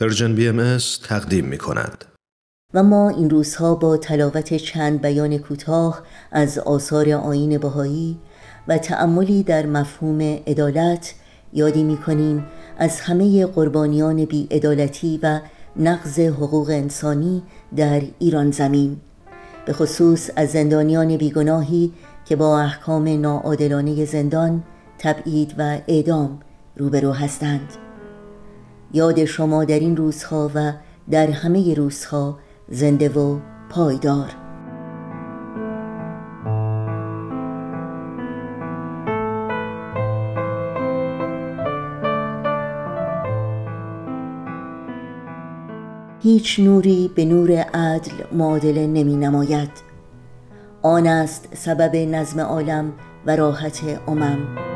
Persian BM تقدیم می کند. و ما این روزها با تلاوت چند بیان کوتاه از آثار آین بهایی و تأملی در مفهوم عدالت یادی می کنیم از همه قربانیان بی عدالتی و نقض حقوق انسانی در ایران زمین به خصوص از زندانیان بیگناهی که با احکام ناعادلانه زندان، تبعید و اعدام روبرو هستند یاد شما در این روزها و در همه روزها زنده و پایدار. هیچ نوری به نور عدل معادله نمی نماید. آن است سبب نظم عالم و راحت امم.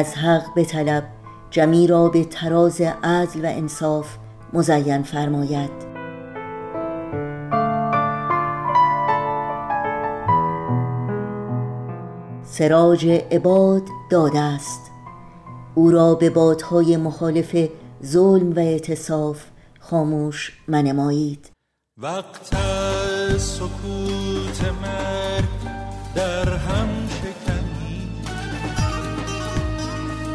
از حق به طلب جمی را به تراز عدل و انصاف مزین فرماید. سراج عباد داده است. او را به بادهای مخالف ظلم و اعتصاف خاموش منمایید. وقت سکوت مرگ در هم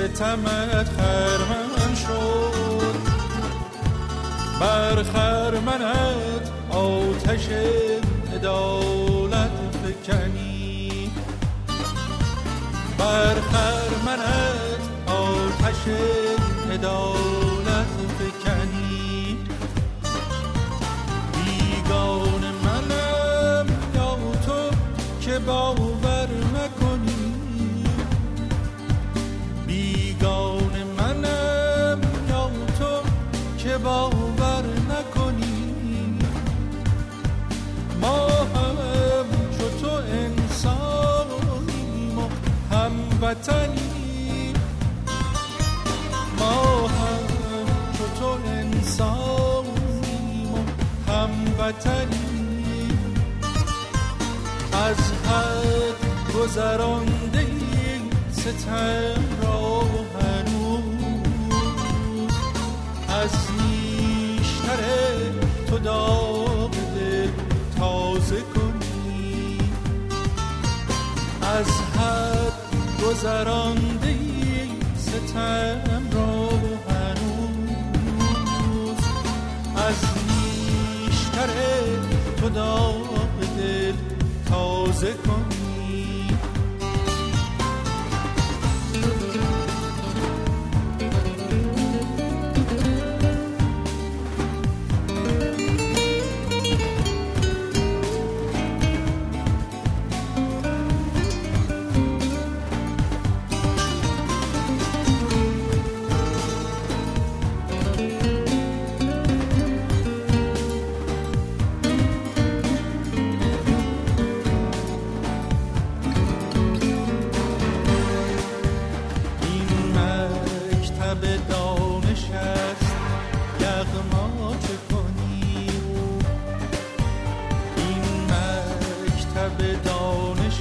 ستمت خرمن شد. بر خرمنت آتش عدالت فکنی. بر خرمنت آتش عدالت فکنی. بیگان منم یا تو که باور هموطنیم از حد گذرانده ستم را از نیشتر تو داغ دل تازه کنی. از حد گذرانده ستم se con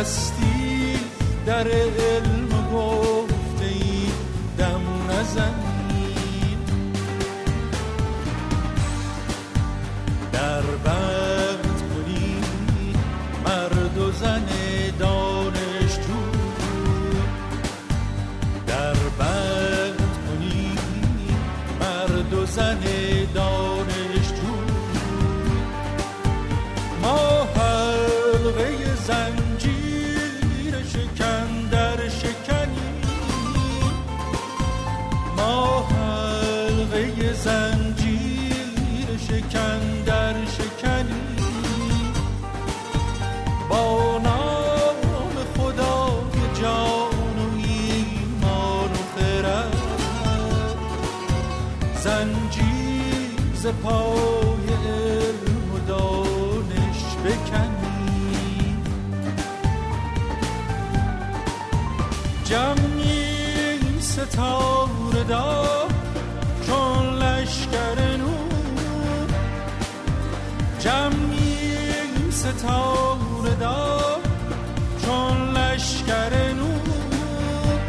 هستی در علم گفته ای دم نزنید در بند کنی مرد و زن دانش تو در بند کنی مرد و زن دانش زنجیر شکن در شکنی. با نام خدا جان و ایمان و خرد. زنجیر ز پای علم و دانش بکنی. جمعیم ستاره دار جمعیم ستاره دار چون لشکر نور.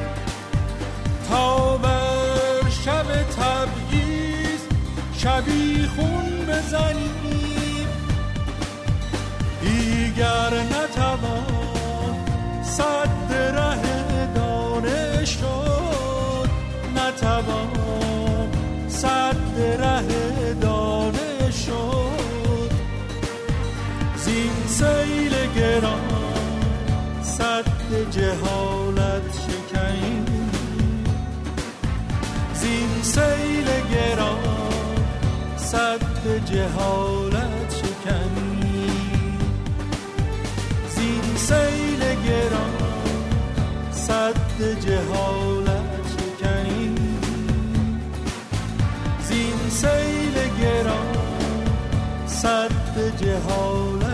تا بر شب تبعیز شبی خون بزنیم. دیگر نتوان گران صد جهالت شکنیم زین سیل گران صد جهالت شکنیم زین سیل گران صد جهالت شکنیم زین سیل گران صد جهالت